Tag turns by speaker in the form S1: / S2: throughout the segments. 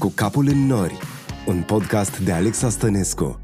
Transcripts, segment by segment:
S1: Cu capul în nori, un podcast de Alexa Stănescu.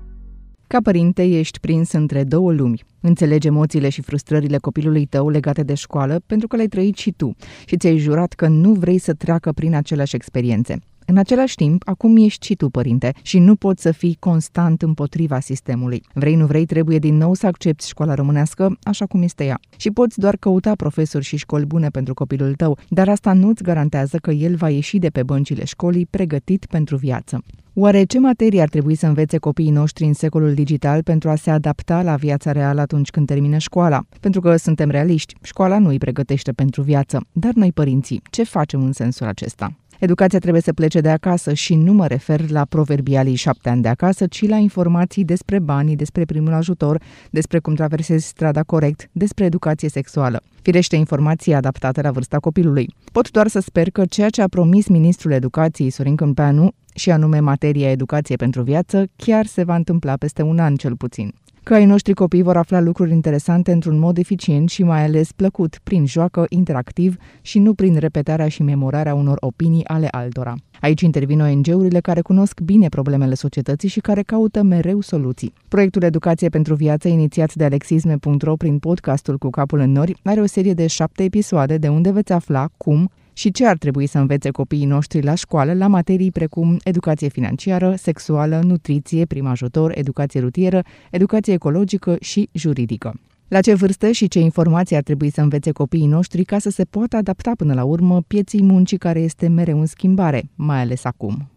S2: Ca părinte, ești prins între două lumi. Înțelegi emoțiile și frustrările copilului tău legate de școală pentru că le-ai trăit și tu și ți-ai jurat că nu vrei să treacă prin aceleași experiențe. În același timp, acum ești și tu părinte și nu poți să fii constant împotriva sistemului. Vrei, nu vrei, trebuie din nou să accepti școala românească așa cum este ea. Și poți doar căuta profesori și școli bune pentru copilul tău, dar asta nu-ți garantează că el va ieși de pe băncile școlii pregătit pentru viață. Oare ce materii ar trebui să învețe copiii noștri în secolul digital pentru a se adapta la viața reală atunci când termină școala? Pentru că suntem realiști, școala nu îi pregătește pentru viață, dar noi părinții, ce facem în sensul acesta? Educația trebuie să plece de acasă și nu mă refer la proverbialii șapte ani de acasă, ci la informații despre banii, despre primul ajutor, despre cum traversezi strada corect, despre educație sexuală. Firește informații adaptate la vârsta copilului. Pot doar să sper că ceea ce a promis ministrul educației Sorin Câmpeanu, și anume materia educație pentru viață, chiar se va întâmpla peste un an cel puțin că ai noștri copii vor afla lucruri interesante într-un mod eficient și mai ales plăcut, prin joacă interactiv și nu prin repetarea și memorarea unor opinii ale altora. Aici intervin ONG-urile care cunosc bine problemele societății și care caută mereu soluții. Proiectul Educație pentru Viață, inițiat de alexisme.ro prin podcastul Cu capul în nori, are o serie de șapte episoade de unde veți afla cum, și ce ar trebui să învețe copiii noștri la școală la materii precum educație financiară, sexuală, nutriție, prim ajutor, educație rutieră, educație ecologică și juridică. La ce vârstă și ce informații ar trebui să învețe copiii noștri ca să se poată adapta până la urmă pieții muncii care este mereu în schimbare, mai ales acum.